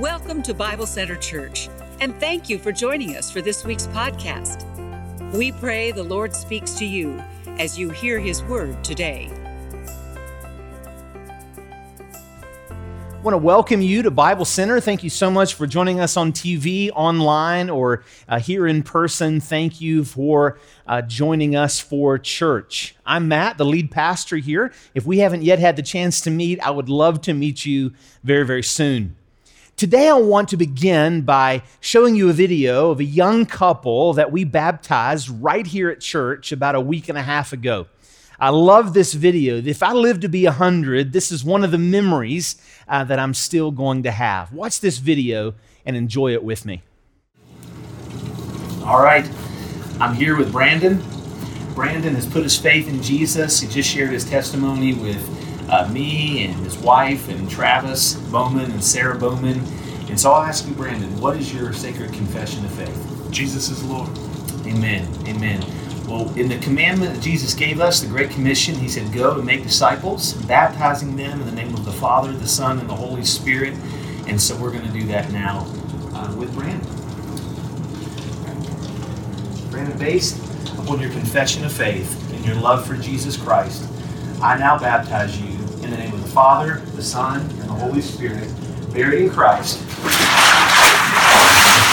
Welcome to Bible Center Church, and thank you for joining us for this week's podcast. We pray the Lord speaks to you as you hear His word today. I want to welcome you to Bible Center. Thank you so much for joining us on TV, online, or uh, here in person. Thank you for uh, joining us for church. I'm Matt, the lead pastor here. If we haven't yet had the chance to meet, I would love to meet you very, very soon. Today, I want to begin by showing you a video of a young couple that we baptized right here at church about a week and a half ago. I love this video. If I live to be 100, this is one of the memories uh, that I'm still going to have. Watch this video and enjoy it with me. All right, I'm here with Brandon. Brandon has put his faith in Jesus. He just shared his testimony with uh, me and his wife and Travis Bowman and Sarah Bowman. And so I'll ask you, Brandon, what is your sacred confession of faith? Jesus is Lord. Amen. Amen. Well, in the commandment that Jesus gave us, the Great Commission, He said, Go and make disciples, baptizing them in the name of the Father, the Son, and the Holy Spirit. And so we're going to do that now uh, with Brandon. Brandon, based upon your confession of faith and your love for Jesus Christ, I now baptize you in the name of the Father, the Son, and the Holy Spirit, buried in Christ,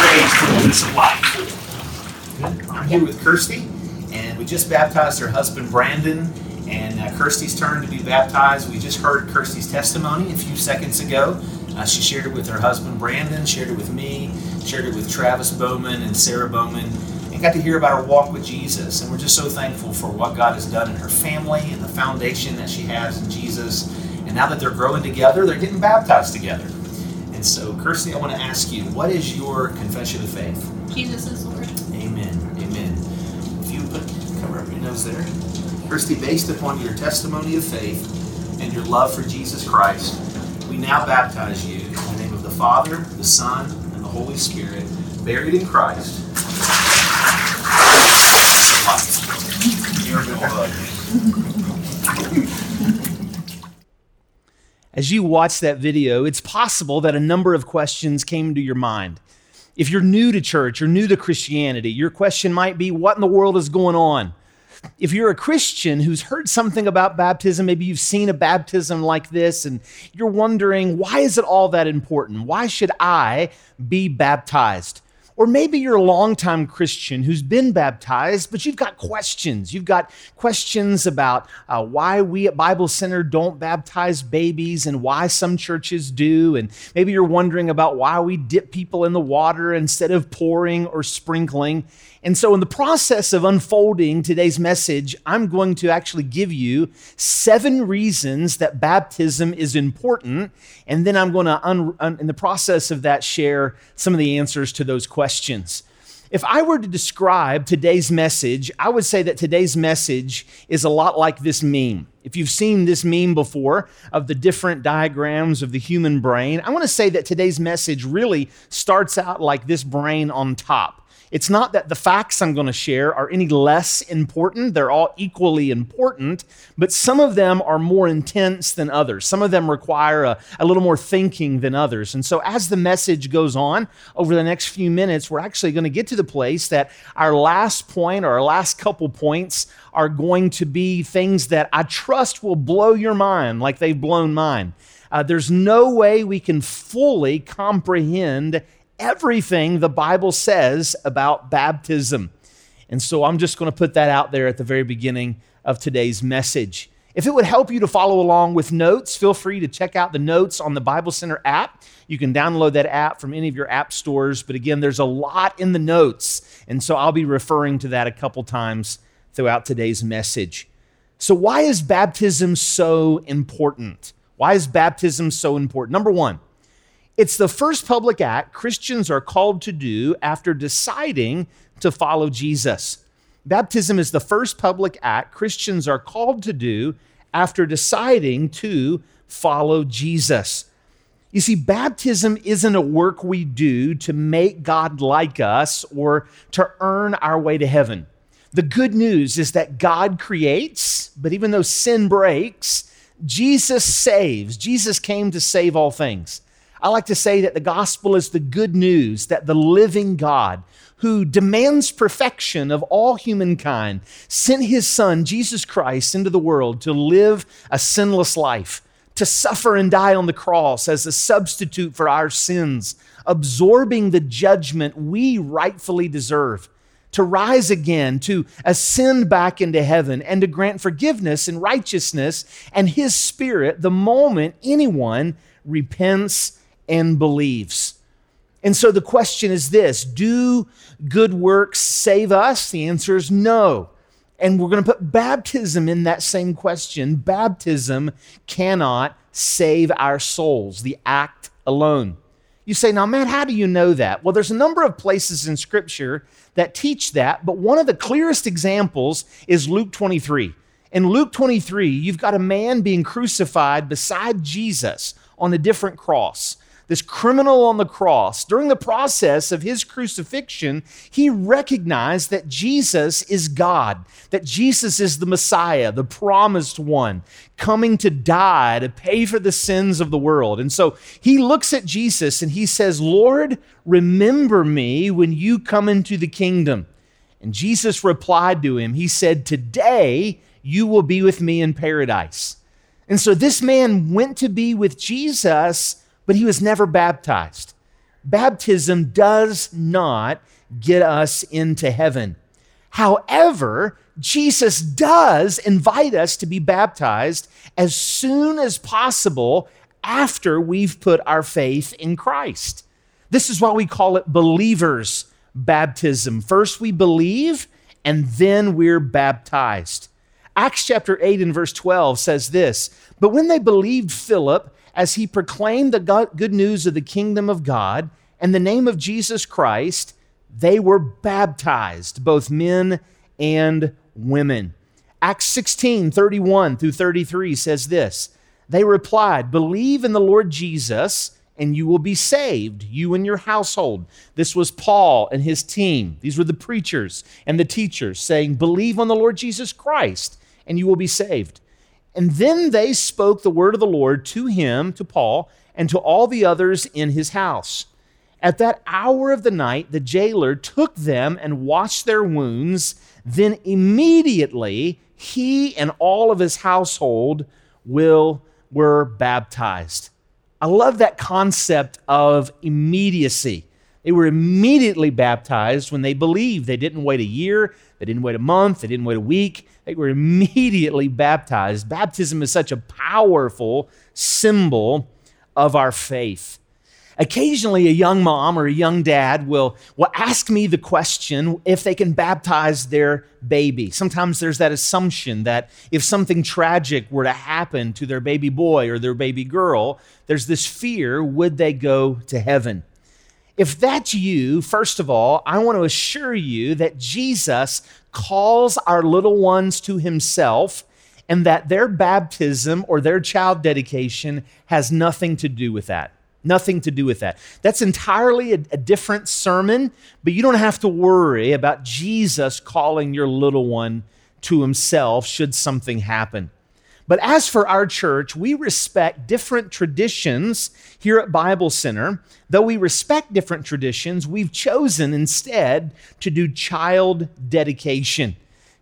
raised to the newness of life. I'm here with Kirsty and we just baptized her husband Brandon, and uh, Kirsty's turn to be baptized. We just heard Kirsty's testimony a few seconds ago. Uh, she shared it with her husband Brandon, shared it with me, shared it with Travis Bowman and Sarah Bowman, and got to hear about her walk with Jesus. And we're just so thankful for what God has done in her family and the foundation that she has in Jesus. Now that they're growing together, they're getting baptized together. And so, Kirsty, I want to ask you, what is your confession of faith? Jesus is Lord. Amen. Amen. If you put cover up your nose there. Kirsty, based upon your testimony of faith and your love for Jesus Christ, we now baptize you in the name of the Father, the Son, and the Holy Spirit, buried in Christ. You're a good bug. As you watch that video, it's possible that a number of questions came to your mind. If you're new to church or new to Christianity, your question might be what in the world is going on? If you're a Christian who's heard something about baptism, maybe you've seen a baptism like this and you're wondering, why is it all that important? Why should I be baptized? Or maybe you're a longtime Christian who's been baptized, but you've got questions. You've got questions about uh, why we at Bible Center don't baptize babies and why some churches do. And maybe you're wondering about why we dip people in the water instead of pouring or sprinkling. And so, in the process of unfolding today's message, I'm going to actually give you seven reasons that baptism is important. And then I'm going to, un- un- in the process of that, share some of the answers to those questions. If I were to describe today's message, I would say that today's message is a lot like this meme. If you've seen this meme before of the different diagrams of the human brain, I want to say that today's message really starts out like this brain on top. It's not that the facts I'm going to share are any less important. They're all equally important, but some of them are more intense than others. Some of them require a, a, little more thinking than others. And so, as the message goes on over the next few minutes, we're actually going to get to the place that our last point or our last couple points are going to be things that I trust will blow your mind like they've blown mine. Uh, there's no way we can fully comprehend everything the Bible says about baptism. And so I'm just going to put that out there at the very beginning of today's message. If it would help you to follow along with notes, feel free to check out the notes on the Bible Center app. You can download that app from any of your app stores. But again, there's a lot in the notes. And so I'll be referring to that a couple times throughout today's message. So, why is baptism so important? Why is baptism so important? Number one, it's the first public act Christians are called to do after deciding to follow Jesus. Baptism is the first public act Christians are called to do after deciding to follow Jesus. You see, baptism isn't a work we do to make God like us or to earn our way to heaven. The good news is that God creates, but even though sin breaks, Jesus saves. Jesus came to save all things. I like to say that the gospel is the good news that the living God, who demands perfection of all humankind, sent his son, Jesus Christ, into the world to live a sinless life, to suffer and die on the cross as a substitute for our sins, absorbing the judgment we rightfully deserve, to rise again, to ascend back into heaven, and to grant forgiveness and righteousness and his spirit the moment anyone repents and believes. And so the question is this Do good works save us? The answer is no. And we're going to put baptism in that same question. Baptism cannot save our souls, the act alone. You say, now, Matt, how do you know that? Well, there's a number of places in Scripture that teach that, but one of the clearest examples is Luke 23. In Luke 23, you've got a man being crucified beside Jesus on a different cross this criminal on the cross, during the process of his crucifixion, he recognized that Jesus is God, that Jesus is the Messiah, the promised one, coming to die to pay for the sins of the world. And so he looks at Jesus and he says, Lord, remember me when you come into the kingdom. And Jesus replied to him, He said, Today you will be with me in paradise. And so this man went to be with Jesus but he was never baptized. Baptism does not get us into heaven. However, Jesus does invite us to be baptized as soon as possible after we've put our faith in Christ. This is why we call it believers' baptism. First, we believe, and then we're baptized. Acts chapter 8 and verse 12 says this But when they believed Philip, as he proclaimed the good news of the kingdom of God and the name of Jesus Christ, they were baptized, both men and women. Acts 16, 31 through 33 says this They replied, Believe in the Lord Jesus, and you will be saved, you and your household. This was Paul and his team. These were the preachers and the teachers saying, Believe on the Lord Jesus Christ, and you will be saved. And then they spoke the word of the Lord to him, to Paul, and to all the others in his house. At that hour of the night, the jailer took them and washed their wounds. Then immediately he and all of his household will were baptized. I love that concept of immediacy. They were immediately baptized when they believed. They didn't wait a year, they didn't wait a month, they didn't wait a week. They were immediately baptized. Baptism is such a powerful symbol of our faith. Occasionally, a young mom or a young dad will, will ask me the question if they can baptize their baby. Sometimes there's that assumption that if something tragic were to happen to their baby boy or their baby girl, there's this fear would they go to heaven? If that's you, first of all, I want to assure you that Jesus calls our little ones to himself and that their baptism or their child dedication has nothing to do with that. Nothing to do with that. That's entirely a, a, different sermon, but you don't have to worry about Jesus calling your little one to himself should something happen. But as for our church, we respect different traditions here at Bible Center. Though we respect different traditions, we've chosen instead to do child dedication.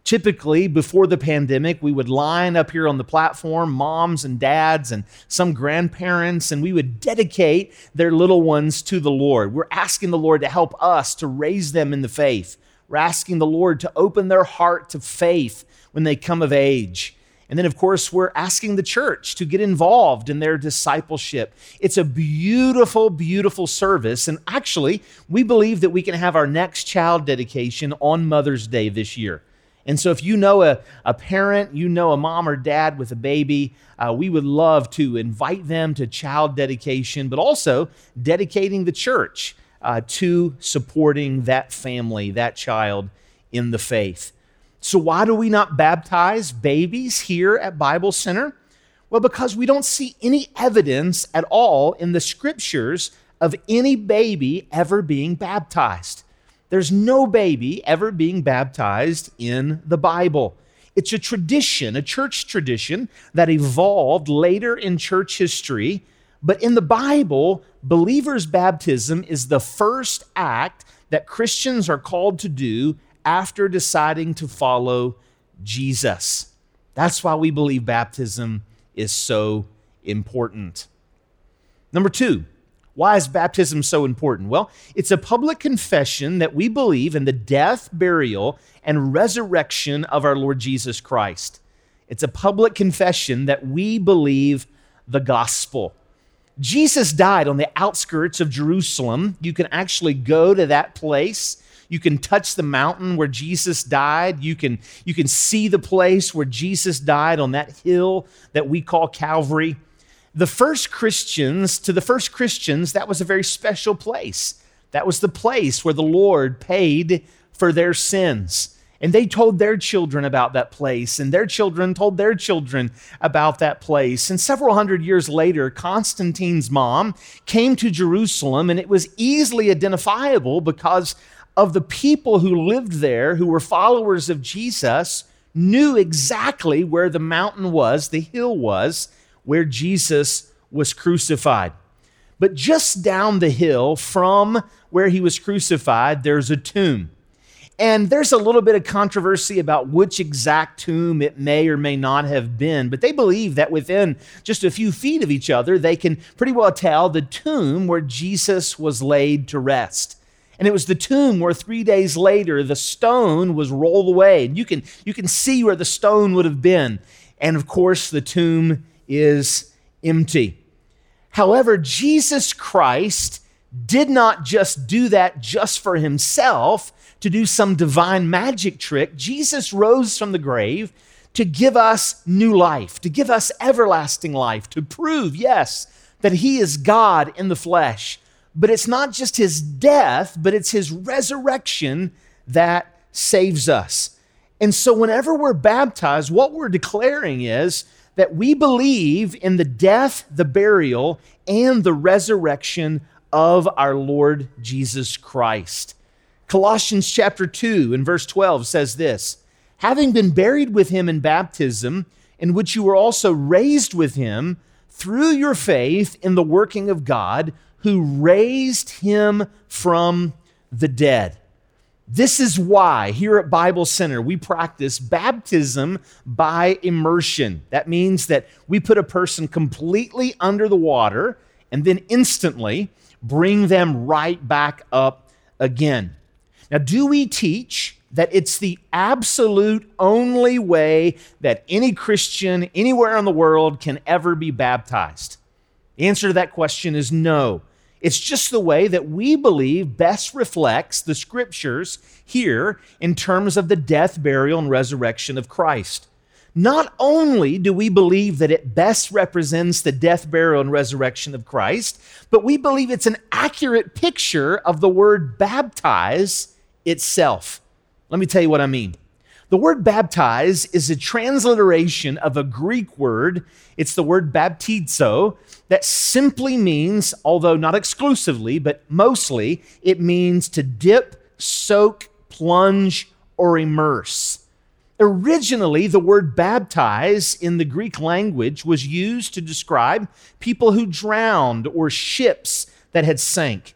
Typically, before the pandemic, we would line up here on the platform, moms and dads and some grandparents, and we would dedicate their little ones to the Lord. We're asking the Lord to help us to raise them in the faith. We're asking the Lord to open their heart to faith when they come of age. And then, of course, we're asking the church to get involved in their discipleship. It's a beautiful, beautiful service. And actually, we believe that we can have our next child dedication on Mother's Day this year. And so, if you know a, a parent, you know a mom or dad with a baby, uh, we would love to invite them to child dedication, but also dedicating the church uh, to supporting that family, that child in the faith. So, why do we not baptize babies here at Bible Center? Well, because we don't see any evidence at all in the scriptures of any baby ever being baptized. There's no baby ever being baptized in the Bible. It's a tradition, a church tradition that evolved later in church history, But in the Bible, believers' baptism is the first act that Christians are called to do after deciding to follow Jesus. That's why we believe baptism is so important. Number two, why is baptism so important? Well, it's a public confession that we believe in the death, burial, and resurrection of our Lord Jesus Christ. It's a public confession that we believe the gospel. Jesus died on the outskirts of Jerusalem. You can actually go to that place. You can touch the mountain where Jesus died. You can, you can see the place where Jesus died on that hill that we call Calvary. The first Christians, to the first Christians, that was a very special place. That was the place where the Lord paid for their sins. And they told their children about that place, and their children told their children about that place. And several hundred years later, Constantine's mom came to Jerusalem, and it was easily identifiable because of the people who lived there, who were followers of Jesus, knew exactly where the mountain was, the hill was, where Jesus was crucified. But just down the hill from where he was crucified, there's a tomb. And there's a little bit of controversy about which exact tomb it may or may not have been, but they believe that within just a few feet of each other, they can pretty well tell the tomb where Jesus was laid to rest. And it was the tomb where three days later the stone was rolled away. And you can, you can see where the stone would have been. And of course, the tomb is empty. However, Jesus Christ did not just do that just for himself to do some divine magic trick. Jesus rose from the grave to give us new life, to give us everlasting life, to prove, yes, that he is God in the flesh. But it's not just his death, but it's his resurrection that saves us. And so, whenever we're baptized, what we're declaring is that we believe in the death, the burial, and the resurrection of our Lord Jesus Christ. Colossians chapter 2 and verse 12 says this Having been buried with him in baptism, in which you were also raised with him through your faith in the working of God, who raised him from the dead. This is why here at Bible Center we practice baptism by immersion. That means that we put a person completely under the water and then instantly bring them right back up again. Now, do we teach that it's the absolute only way that any Christian anywhere in the world can ever be baptized? The answer to that question is no. It's just the way that we believe best reflects the scriptures here in terms of the death, burial, and resurrection of Christ. Not only do we believe that it best represents the death, burial, and resurrection of Christ, but we believe it's an accurate picture of the word baptize itself. Let me tell you what I mean. The word baptize is a transliteration of a Greek word. It's the word baptizo that simply means, although not exclusively, but mostly, it means to dip, soak, plunge, or immerse. Originally, the word baptize in the Greek language was used to describe people who drowned or ships that had sank.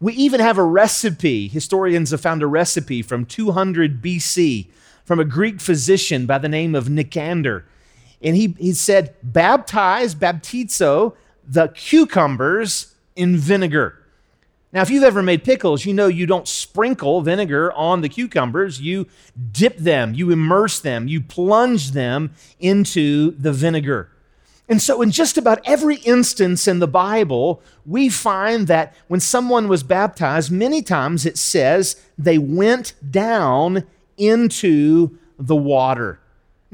We even have a recipe. Historians have found a recipe from 200 BC from a Greek physician by the name of Nicander. And he, he said, baptize, baptizo, the cucumbers in vinegar. Now, if you've ever made pickles, you know you don't sprinkle vinegar on the cucumbers. You dip them, you immerse them, you plunge them into the vinegar. And so, in just about every instance in the Bible, we find that when someone was baptized, many times it says they went down into the water.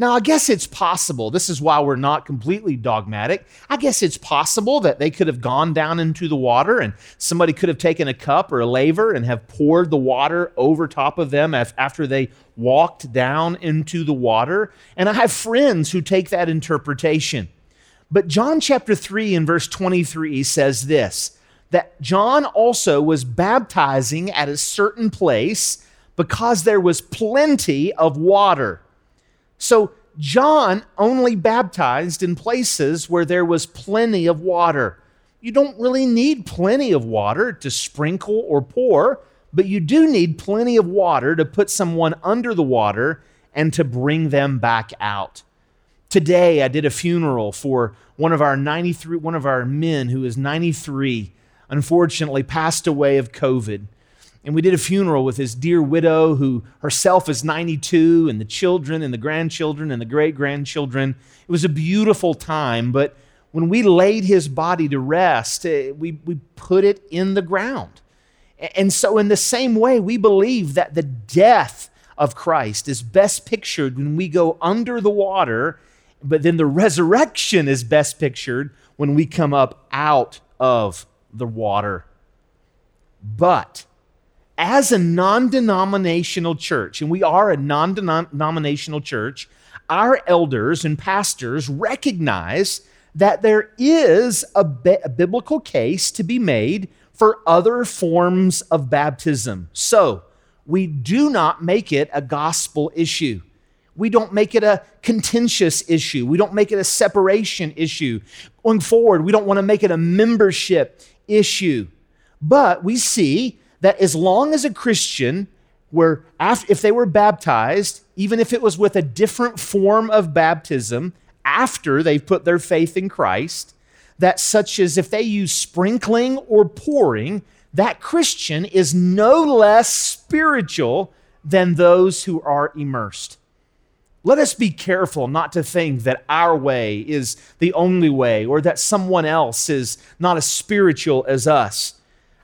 Now, I guess it's possible. This is why we're not completely dogmatic. I guess it's possible that they could have gone down into the water and somebody could have taken a cup or a laver and have poured the water over top of them after they walked down into the water. And I have friends who take that interpretation. But John chapter 3 and verse 23 says this that John also was baptizing at a certain place because there was plenty of water. So John only baptized in places where there was plenty of water. You don't really need plenty of water to sprinkle or pour, but you do need plenty of water to put someone under the water and to bring them back out. Today I did a funeral for one of our 93 one of our men who is 93 unfortunately passed away of COVID. And we did a funeral with his dear widow, who herself is 92, and the children and the grandchildren and the great grandchildren. It was a beautiful time, but when we laid his body to rest, eh, we, we put it in the ground. And so, in the same way, we believe that the death of Christ is best pictured when we go under the water, but then the resurrection is best pictured when we come up out of the water. But as a non denominational church, and we are a non denominational church, our elders and pastors recognize that there is a, bi- a, biblical case to be made for other forms of baptism. So we do not make it a gospel issue. We don't make it a contentious issue. We don't make it a separation issue. Going forward, we don't want to make it a membership issue. But we see that as long as a Christian were, if they were baptized, even if it was with a different form of baptism after they've put their faith in Christ, that such as if they use sprinkling or pouring, that Christian is no less spiritual than those who are immersed. Let us be careful not to think that our way is the only way or that someone else is not as spiritual as us.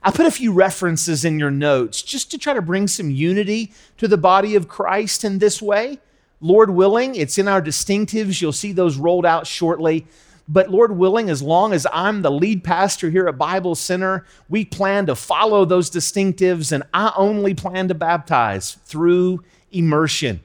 I put a few references in your notes just to try to bring some unity to the body of Christ in this way. Lord willing, it's in our distinctives. You'll see those rolled out shortly. But Lord willing, as long as I'm the lead pastor here at Bible Center, we plan to follow those distinctives, and I only plan to baptize through immersion.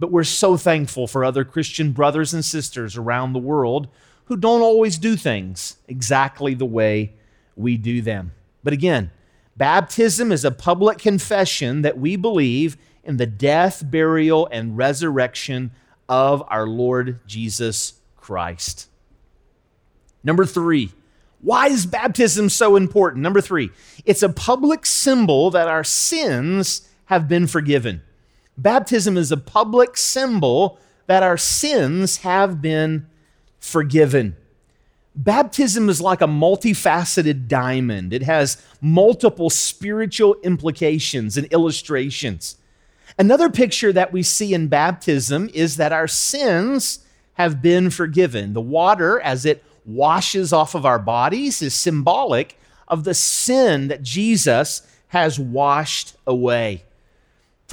But we're so thankful for other Christian brothers and sisters around the world who don't always do things exactly the way we do them. But again, baptism is a public confession that we believe in the death, burial, and resurrection of our Lord Jesus Christ. Number three, why is baptism so important? Number three, it's a public symbol that our sins have been forgiven. Baptism is a public symbol that our sins have been forgiven. Baptism is like a multifaceted diamond. It has multiple spiritual implications and illustrations. Another picture that we see in baptism is that our sins have been forgiven. The water, as it washes off of our bodies, is symbolic of the sin that Jesus has washed away.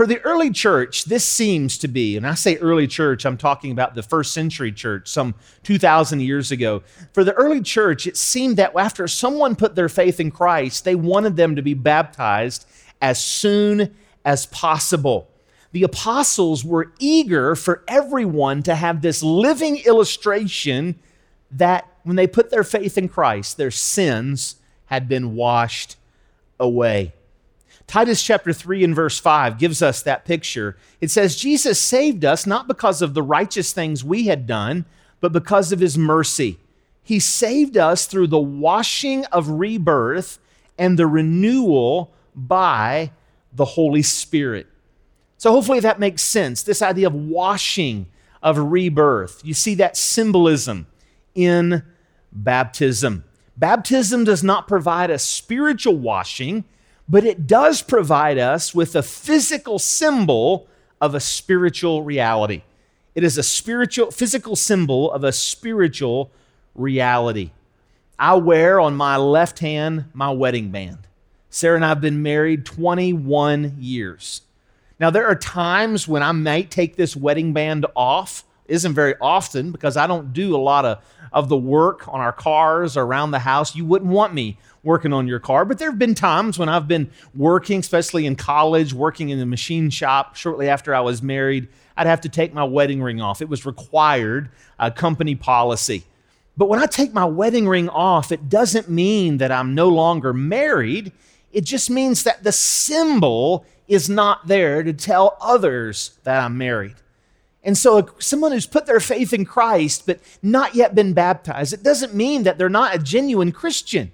For the early church, this seems to be, and I say early church, I'm talking about the first century church, some 2,000 years ago. For the early church, it seemed that after someone put their faith in Christ, they wanted them to be baptized as soon as possible. The apostles were eager for everyone to have this living illustration that when they put their faith in Christ, their sins had been washed away. Titus chapter 3 and verse 5 gives us that picture. It says, Jesus saved us not because of the righteous things we had done, but because of his mercy. He saved us through the washing of rebirth and the renewal by the Holy Spirit. So hopefully that makes sense. This idea of washing, of rebirth. You see that symbolism in baptism. Baptism does not provide a spiritual washing but it does provide us with a physical symbol of a spiritual reality. It is a spiritual, physical symbol of a spiritual reality. I wear on my left hand my wedding band. Sarah and I have been married 21 years. Now, there are times when I might take this wedding band off. Isn't very often because I don't do a lot of, of the work on our cars around the house. You wouldn't want me working on your car. But there have been times when I've been working, especially in college, working in the machine shop shortly after I was married. I'd have to take my wedding ring off. It was required, uh, company policy. But when I take my wedding ring off, it doesn't mean that I'm no longer married. It just means that the symbol is not there to tell others that I'm married. And so, someone who's put their faith in Christ but not yet been baptized, it doesn't mean that they're not a genuine Christian.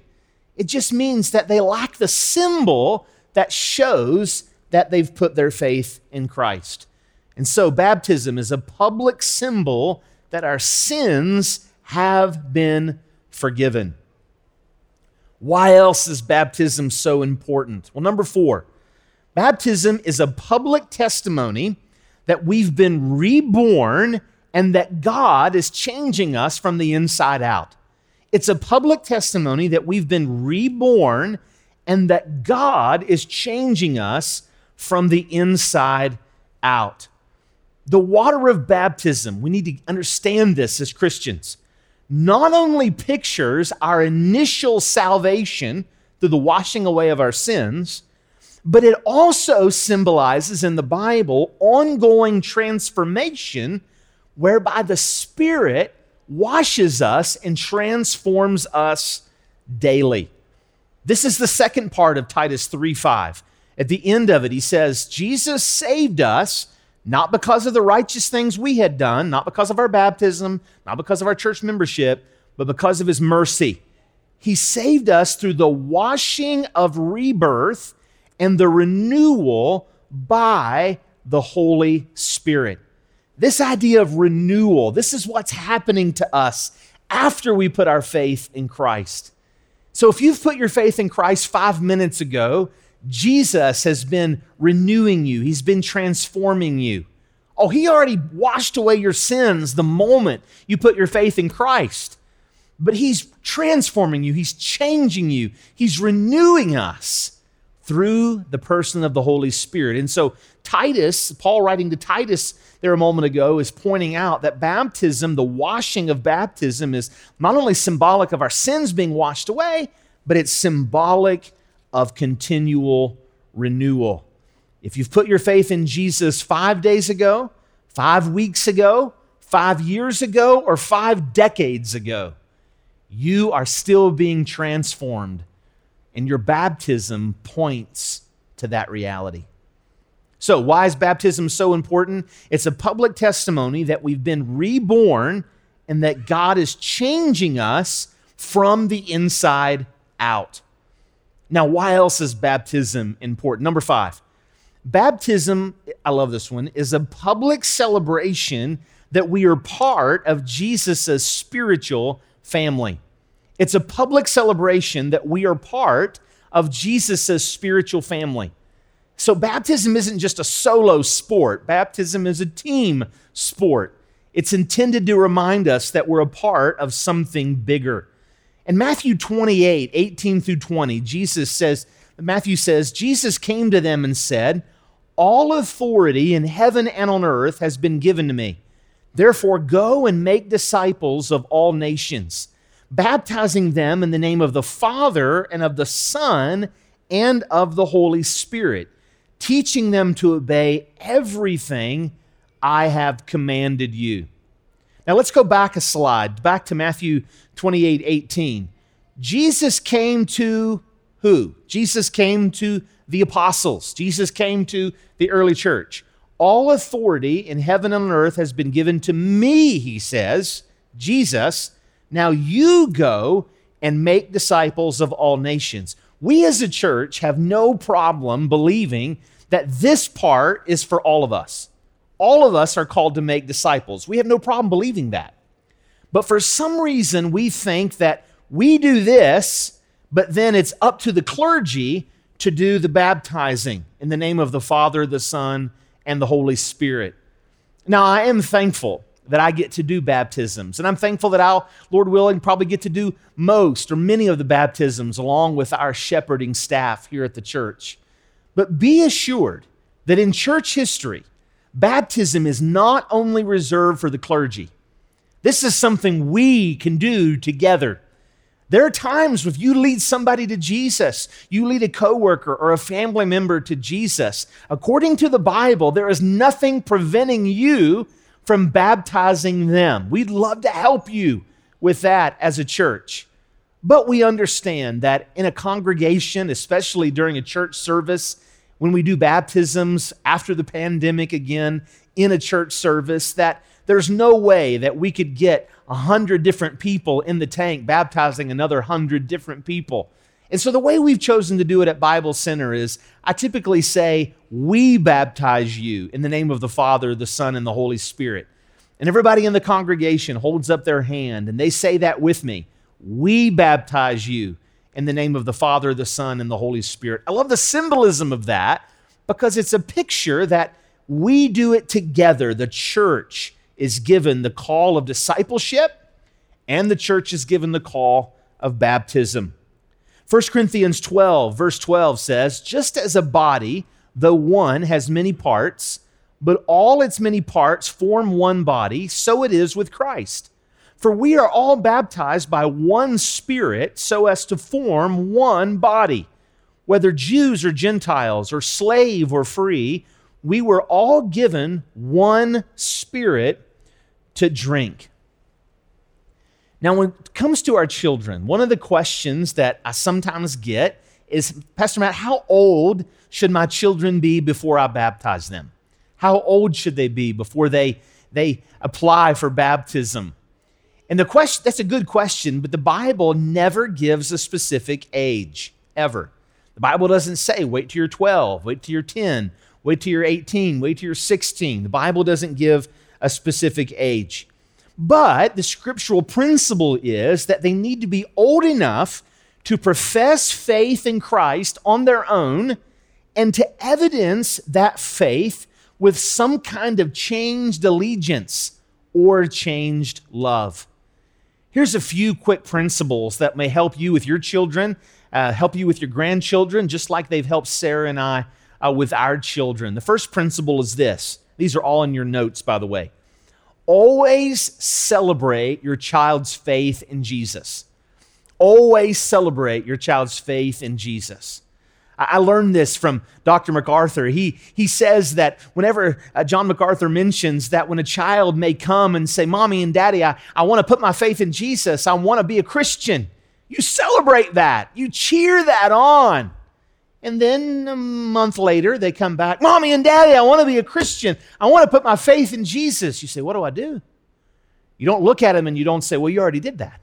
It just means that they lack the symbol that shows that they've put their faith in Christ. And so, baptism is a public symbol that our sins have been forgiven. Why else is baptism so important? Well, number four, baptism is a public testimony that we've been reborn and that God is changing us from the inside out. It's a public testimony that we've been reborn and that God is changing us from the inside out. The water of baptism, we need to understand this as Christians, not only pictures our initial salvation through the washing away of our sins, but it also symbolizes in the Bible ongoing transformation whereby the Spirit washes us and transforms us daily. This is the second part of Titus 3:5. At the end of it, he says, Jesus saved us not because of the righteous things we had done, not because of our baptism, not because of our church membership, but because of his mercy. He saved us through the washing of rebirth and the renewal by the Holy Spirit. This idea of renewal, this is what's happening to us after we put our faith in Christ. So if you've put your faith in Christ five minutes ago, Jesus has been renewing you, He's been transforming you. Oh, He already washed away your sins the moment you put your faith in Christ. But He's transforming you, He's changing you, He's renewing us through the person of the Holy Spirit. And so, Titus, Paul writing to Titus there a moment ago, is pointing out that baptism, the washing of baptism, is not only symbolic of our sins being washed away, but it's symbolic of continual renewal. If you've put your faith in Jesus five days ago, five weeks ago, five years ago, or five decades ago, you are still being transformed and your baptism points to that reality. So, why is baptism so important? It's a public testimony that we've been reborn and that God is changing us from the inside out. Now, why else is baptism important? Number five, baptism, I love this one, is a public celebration that we are part of Jesus' spiritual family. It's a public celebration that we are part of Jesus' spiritual family. So, baptism isn't just a solo sport, baptism is a team sport. It's intended to remind us that we're a part of something bigger. In Matthew 28 18 through 20, Jesus says, Matthew says, Jesus came to them and said, All authority in heaven and on earth has been given to me. Therefore, go and make disciples of all nations baptizing them in the name of the Father and of the Son and of the Holy Spirit, teaching them to obey everything I have commanded you. Now let's go back a slide, back to Matthew 28 18. Jesus came to who? Jesus came to the apostles. Jesus came to the early church. All authority in heaven and on earth has been given to me, he says, Jesus now you go and make disciples of all nations. We as a church have no problem believing that this part is for all of us. All of us are called to make disciples. We have no problem believing that. But for some reason, we think that we do this, but then it's up to the clergy to do the baptizing in the name of the Father, the Son, and the Holy Spirit. Now, I am thankful that I get to do baptisms. And I'm thankful that I'll, Lord willing, probably get to do most or many of the baptisms along with our shepherding staff here at the church. But be assured that in church history, baptism is not only reserved for the clergy. This is something we can do together. There are times if you lead somebody to Jesus, you lead a coworker or a family member to Jesus. According to the Bible, there is nothing preventing you from baptizing them. We'd love to help you with that as a church. But we understand that in a congregation, especially during a church service, when we do baptisms after the pandemic again in a church service, that there's no way that we could get a hundred different people in the tank baptizing another hundred different people. And so the way we've chosen to do it at Bible Center is I typically say, We baptize you in the name of the Father, the Son, and the Holy Spirit. And everybody in the congregation holds up their hand and they say that with me. We baptize you in the name of the Father, the Son, and the Holy Spirit. I love the symbolism of that because it's a picture that we do it together. The church is given the call of discipleship, and the church is given the call of baptism. 1 Corinthians 12, verse 12 says, Just as a body, though one, has many parts, but all its many parts form one body, so it is with Christ. For we are all baptized by one Spirit so as to form one body. Whether Jews or Gentiles, or slave or free, we were all given one Spirit to drink. Now, when it comes to our children, one of the questions that I sometimes get is Pastor Matt, how old should my children be before I baptize them? How old should they be before they, they apply for baptism? And the question, that's a good question, but the Bible never gives a specific age, ever. The Bible doesn't say, wait till you're 12, wait till you're 10, wait till you're 18, wait till you're 16. The Bible doesn't give a specific age. But the scriptural principle is that they need to be old enough to profess faith in Christ on their own and to evidence that faith with some kind of changed allegiance or changed love. Here's a few quick principles that may help you with your children, uh, help you with your grandchildren, just like they've helped Sarah and I uh, with our children. The first principle is this these are all in your notes, by the way. Always celebrate your child's faith in Jesus. Always celebrate your child's faith in Jesus. I learned this from Dr. MacArthur. He, he says that whenever uh, John MacArthur mentions that when a child may come and say, Mommy and Daddy, I, I want to put my faith in Jesus, I want to be a Christian, you celebrate that, you cheer that on. And then a month later, they come back, Mommy and Daddy, I want to be a Christian. I want to put my faith in Jesus. You say, What do I do? You don't look at them and you don't say, Well, you already did that.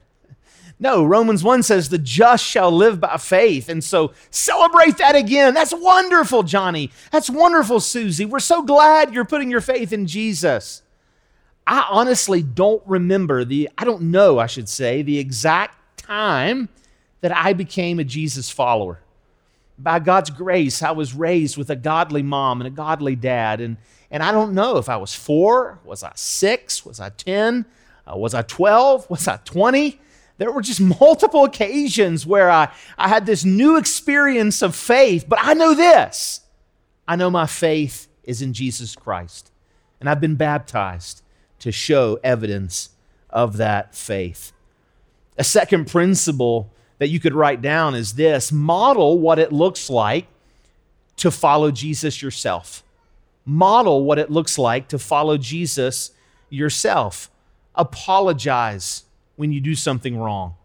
No, Romans 1 says, the just shall live by faith. And so celebrate that again. That's wonderful, Johnny. That's wonderful, Susie. We're so glad you're putting your faith in Jesus. I honestly don't remember the, I don't know, I should say, the exact time that I became a Jesus follower. By God's grace, I was raised with a godly mom and a godly dad. And, and I don't know if I was four, was I six, was I 10, uh, was I 12, was I 20? there were just multiple occasions where I, I had this new experience of faith, but I know this I know my faith is in Jesus Christ. And I've been baptized to show evidence of that faith. A second principle that you could write down is this model what it looks like to follow Jesus yourself. Model what it looks like to follow Jesus yourself. Apologize when you do something wrong.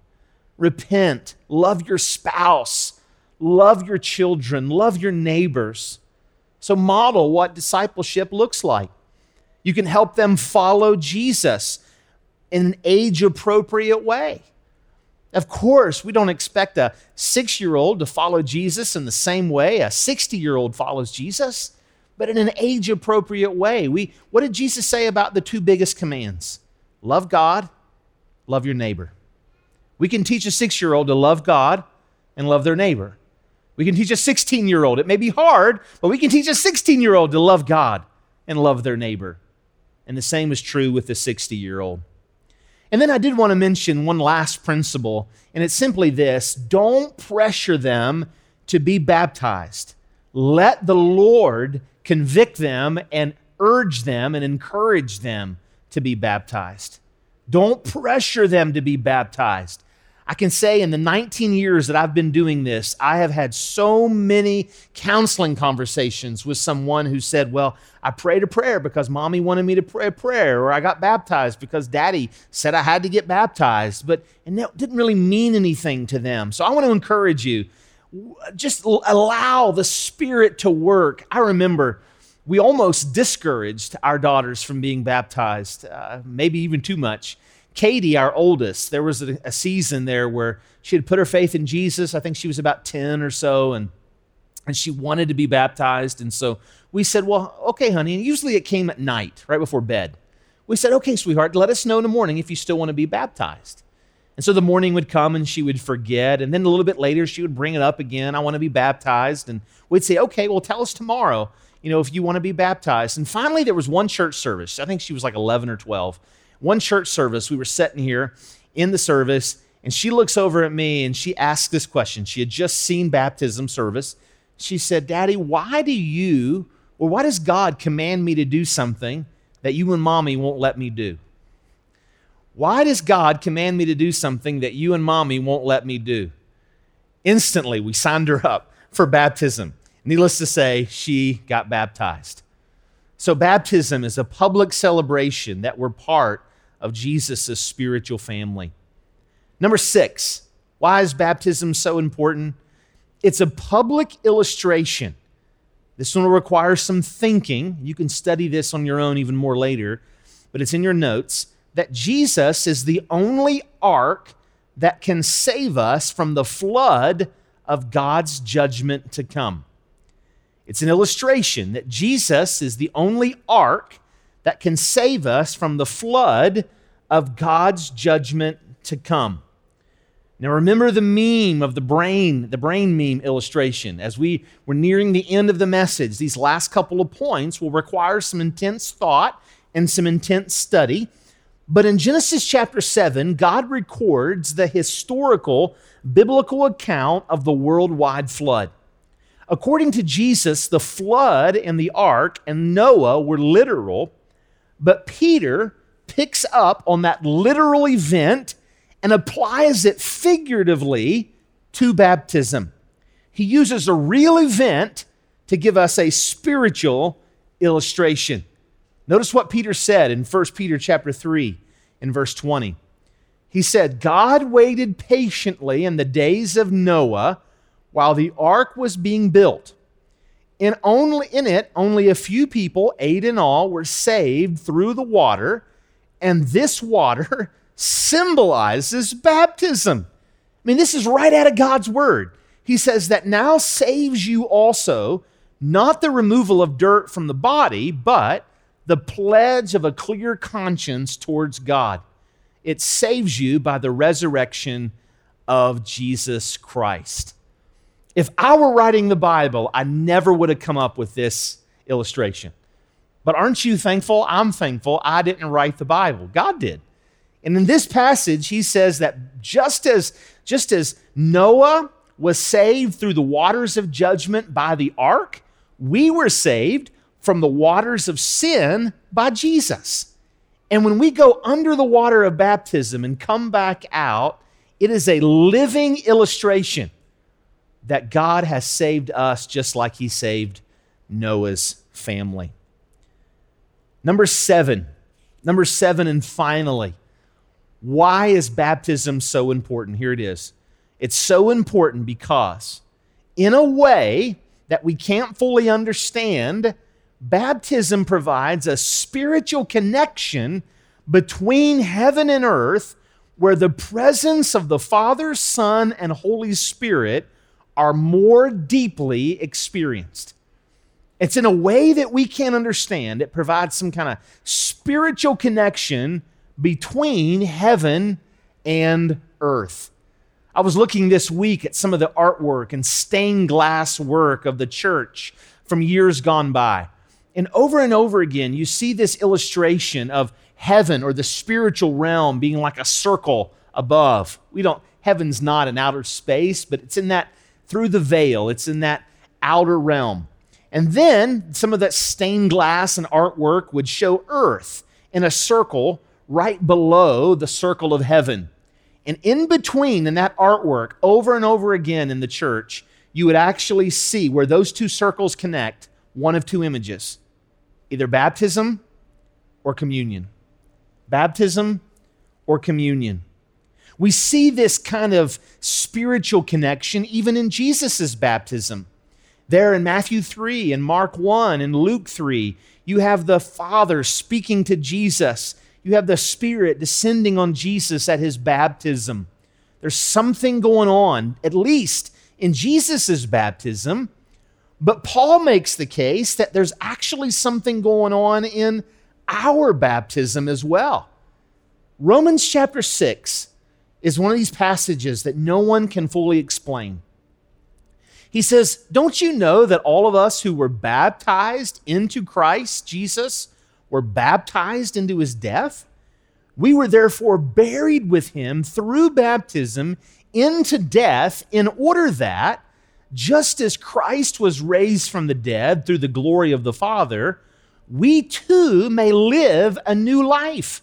Repent, love your spouse, love your children, love your neighbors. So, model what discipleship looks like. You can help them follow Jesus in an age appropriate way. Of course, we don't expect a six year old to follow Jesus in the same way a 60 year old follows Jesus, but in an age appropriate way. We, what did Jesus say about the two biggest commands? Love God love your neighbor. We can teach a six year old to love God and love their neighbor. We can teach a 16 year old. It may be hard, but we can teach a 16 year old to love God and love their neighbor. And the same is true with the 60 year old. And then I did want to mention one last principle, and it's simply this don't pressure them to be baptized. Let the Lord convict them and urge them and encourage them to be baptized. Don't pressure them to be baptized. I can say in the 19 years that I've been doing this, I have had so many counseling conversations with someone who said, Well, I prayed a prayer because mommy wanted me to pray a prayer, or I got baptized because daddy said I had to get baptized. But and that didn't really mean anything to them. So I want to encourage you just allow the Spirit to work. I remember we almost discouraged our daughters from being baptized, uh, maybe even too much, Katie, our oldest, there was a, a season there where she had put her faith in Jesus. I think she was about 10 or so, and, and she wanted to be baptized. And so we said, Well, okay, honey. And usually it came at night, right before bed. We said, Okay, sweetheart, let us know in the morning if you still want to be baptized. And so the morning would come and she would forget. And then a little bit later, she would bring it up again. I want to be baptized. And we'd say, Okay, well, tell us tomorrow, you know, if you want to be baptized. And finally, there was one church service. I think she was like 11 or 12. One church service. We were sitting here in the service, and she looks over at me and she asks this question. She had just seen baptism service. She said, Daddy, why do you, or why does God command me to do something that you and mommy won't let me do? Why does God command me to do something that you and mommy won't let me do? Instantly, we signed her up for baptism. Needless to say, she got baptized. So, baptism is a public celebration that we're part of Jesus' spiritual family. Number six, why is baptism so important? It's a public illustration. This one will require some thinking. You can study this on your own even more later, but it's in your notes that Jesus is the only ark that can save us from the flood of God's judgment to come. It's an illustration that Jesus is the only ark that can save us from the flood of God's judgment to come. Now remember the meme of the brain, the brain meme illustration. As we were nearing the end of the message, these last couple of points will require some intense thought and some intense study. But in Genesis chapter 7, God records the historical biblical account of the worldwide flood. According to Jesus, the flood and the ark and Noah were literal, but Peter picks up on that literal event and applies it figuratively to baptism. He uses a real event to give us a spiritual illustration. Notice what Peter said in 1 Peter chapter 3 in verse 20. He said, God waited patiently in the days of Noah while the ark was being built. In, only, in it, only a few people, eight in all, were saved through the water, and this water symbolizes baptism. I mean, this is right out of God's word. He says that now saves you also not the removal of dirt from the body, but the pledge of a clear conscience towards God. It saves you by the resurrection of Jesus Christ. If I were writing the Bible, I never would have come up with this illustration. But aren't you thankful? I'm thankful I didn't write the Bible. God did. And in this passage, he says that just as, just as Noah was saved through the waters of judgment by the ark, we were saved from the waters of sin by Jesus. And when we go under the water of baptism and come back out, it is a living illustration that God has saved us just like he saved Noah's family. Number seven, number seven, and finally, why is baptism so important? Here it is. It's so important because, in a way that we can't fully understand, baptism provides a spiritual connection between heaven and earth where the presence of the Father, Son, and Holy Spirit are more deeply experienced. It's in a way that we can't understand. It provides some kind of spiritual connection between heaven and earth. I was looking this week at some of the artwork and stained glass work of the church from years gone by. And over and over again, you see this illustration of heaven or the spiritual realm being like a circle above. We don't, heaven's not an outer space, but it's in that, through the veil, it's in that outer realm. And then some of that stained glass and artwork would show earth in a circle right below the circle of heaven. And in between, in that artwork, over and over again in the church, you would actually see where those two circles connect one of two images either baptism or communion. Baptism or communion. We see this kind of spiritual connection even in Jesus' baptism. There in Matthew 3 and Mark 1 and Luke 3, you have the Father speaking to Jesus you have the Spirit descending on Jesus at his baptism. There's something going on, at least in Jesus' baptism. But Paul makes the case that there's actually something going on in our baptism as well. Romans chapter 6 is one of these passages that no one can fully explain. He says, Don't you know that all of us who were baptized into Christ Jesus were baptized into his death? We were therefore buried with him through baptism into death, in order that, just as Christ was raised from the dead through the glory of the Father, we too may live a new life.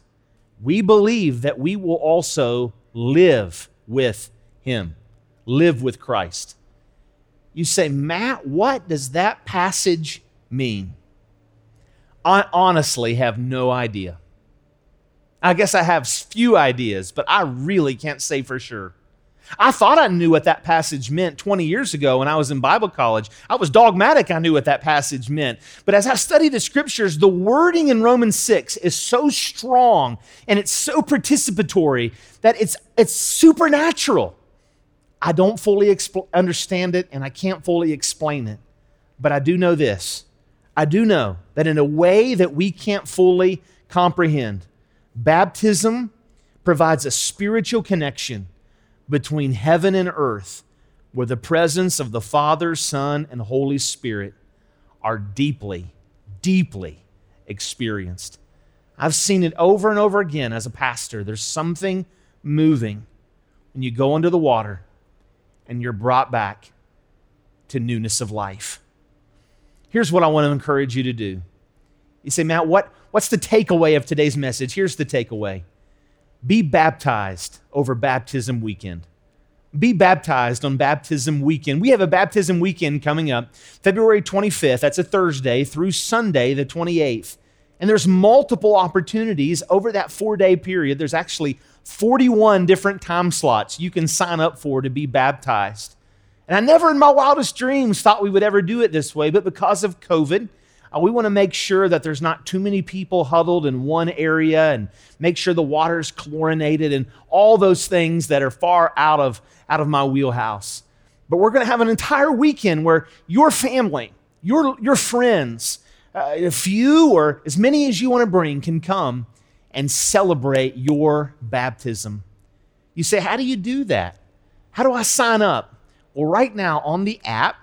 we believe that we will also live with him live with Christ. You say, Matt, what does that passage mean? I honestly have no idea. I guess I have few ideas, but I really can't say for sure. I thought I knew what that passage meant 20 years ago when I was in Bible college. I was dogmatic, I knew what that passage meant. But as I study the scriptures, the wording in Romans 6 is so strong and it's so participatory that it's, it's supernatural. I don't fully expl- understand it and I can't fully explain it. But I do know this I do know that in a way that we can't fully comprehend, baptism provides a spiritual connection between heaven and earth where the presence of the Father, Son, and Holy Spirit are deeply, deeply experienced. I've seen it over and over again as a pastor. There's something moving when you go under the water and you're brought back to newness of life. Here's what I want to encourage you to do. You say, Matt, what, what's the takeaway of today's message? Here's the takeaway be baptized over baptism weekend. Be baptized on baptism weekend. We have a baptism weekend coming up February 25th. That's a Thursday through Sunday, the 28th. And there's multiple opportunities over that four day period. There's actually 41 different time slots you can sign up for to be baptized. And I never in my wildest dreams thought we would ever do it this way, but because of COVID, uh, we want to make sure that there's not too many people huddled in one area and make sure the water's chlorinated and all those things that are far out of, out of my wheelhouse. But we're going to have an entire weekend where your family, your, your friends, uh, a few or as many as you want to bring can come and celebrate your baptism. You say, How do you do that? How do I sign up? Well, right now on the app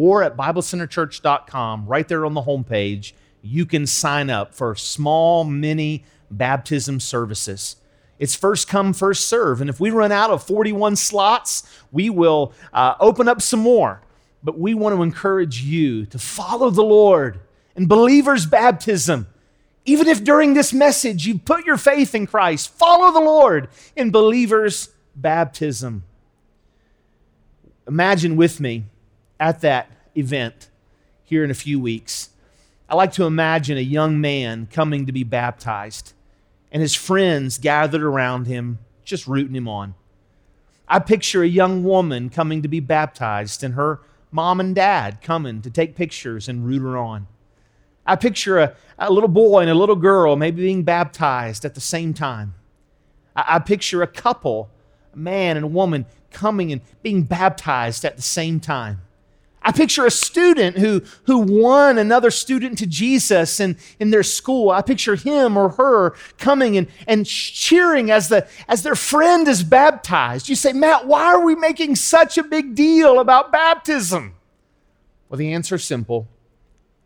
or at BibleCenterChurch.com, right there on the homepage, you can sign up for small mini baptism services. It's first come, first serve. And if we run out of 41 slots, we will uh, open up some more. But we want to encourage you to follow the Lord in believers' baptism even if during this message you put your faith in Christ, follow the Lord in believers' baptism. Imagine with me at that event here in a few weeks. I like to imagine a young man coming to be baptized and his friends gathered around him, just rooting him on. I picture a young woman coming to be baptized and her mom and dad coming to take pictures and root her on. I picture a, a little boy and a little girl maybe being baptized at the same time. I, I picture a couple, a man and a woman, coming and being baptized at the same time. I picture a student who, who won another student to Jesus in, in their school. I picture him or her coming and, and cheering as, the, as their friend is baptized. You say, Matt, why are we making such a big deal about baptism? Well, the answer is simple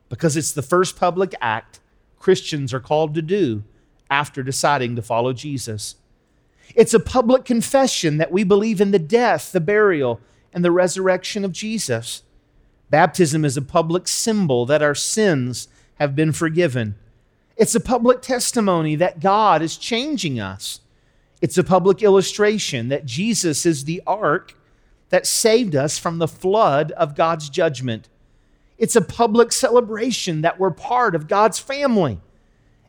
because it's the first public act Christians are called to do after deciding to follow Jesus. It's a public confession that we believe in the death, the burial, and the resurrection of Jesus. Baptism is a public symbol that our sins have been forgiven. It's a public testimony that God is changing us. It's a public illustration that Jesus is the ark that saved us from the flood of God's judgment. It's a public celebration that we're part of God's family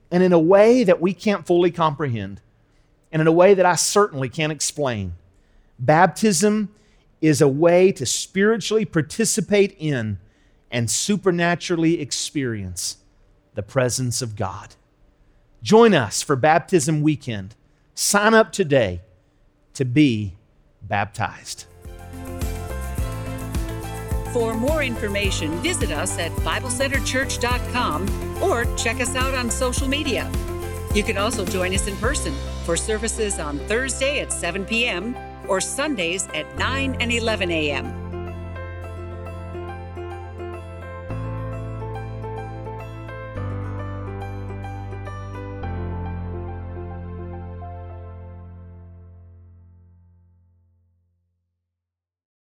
and in a way that we can't fully comprehend and in a way that I certainly can't explain. Baptism is a way to spiritually participate in and supernaturally experience the presence of God. Join us for Baptism Weekend. Sign up today to be baptized. For more information, visit us at BibleCenterChurch.com or check us out on social media. You can also join us in person for services on Thursday at 7 p.m. or Sundays at 9 and 11 a.m.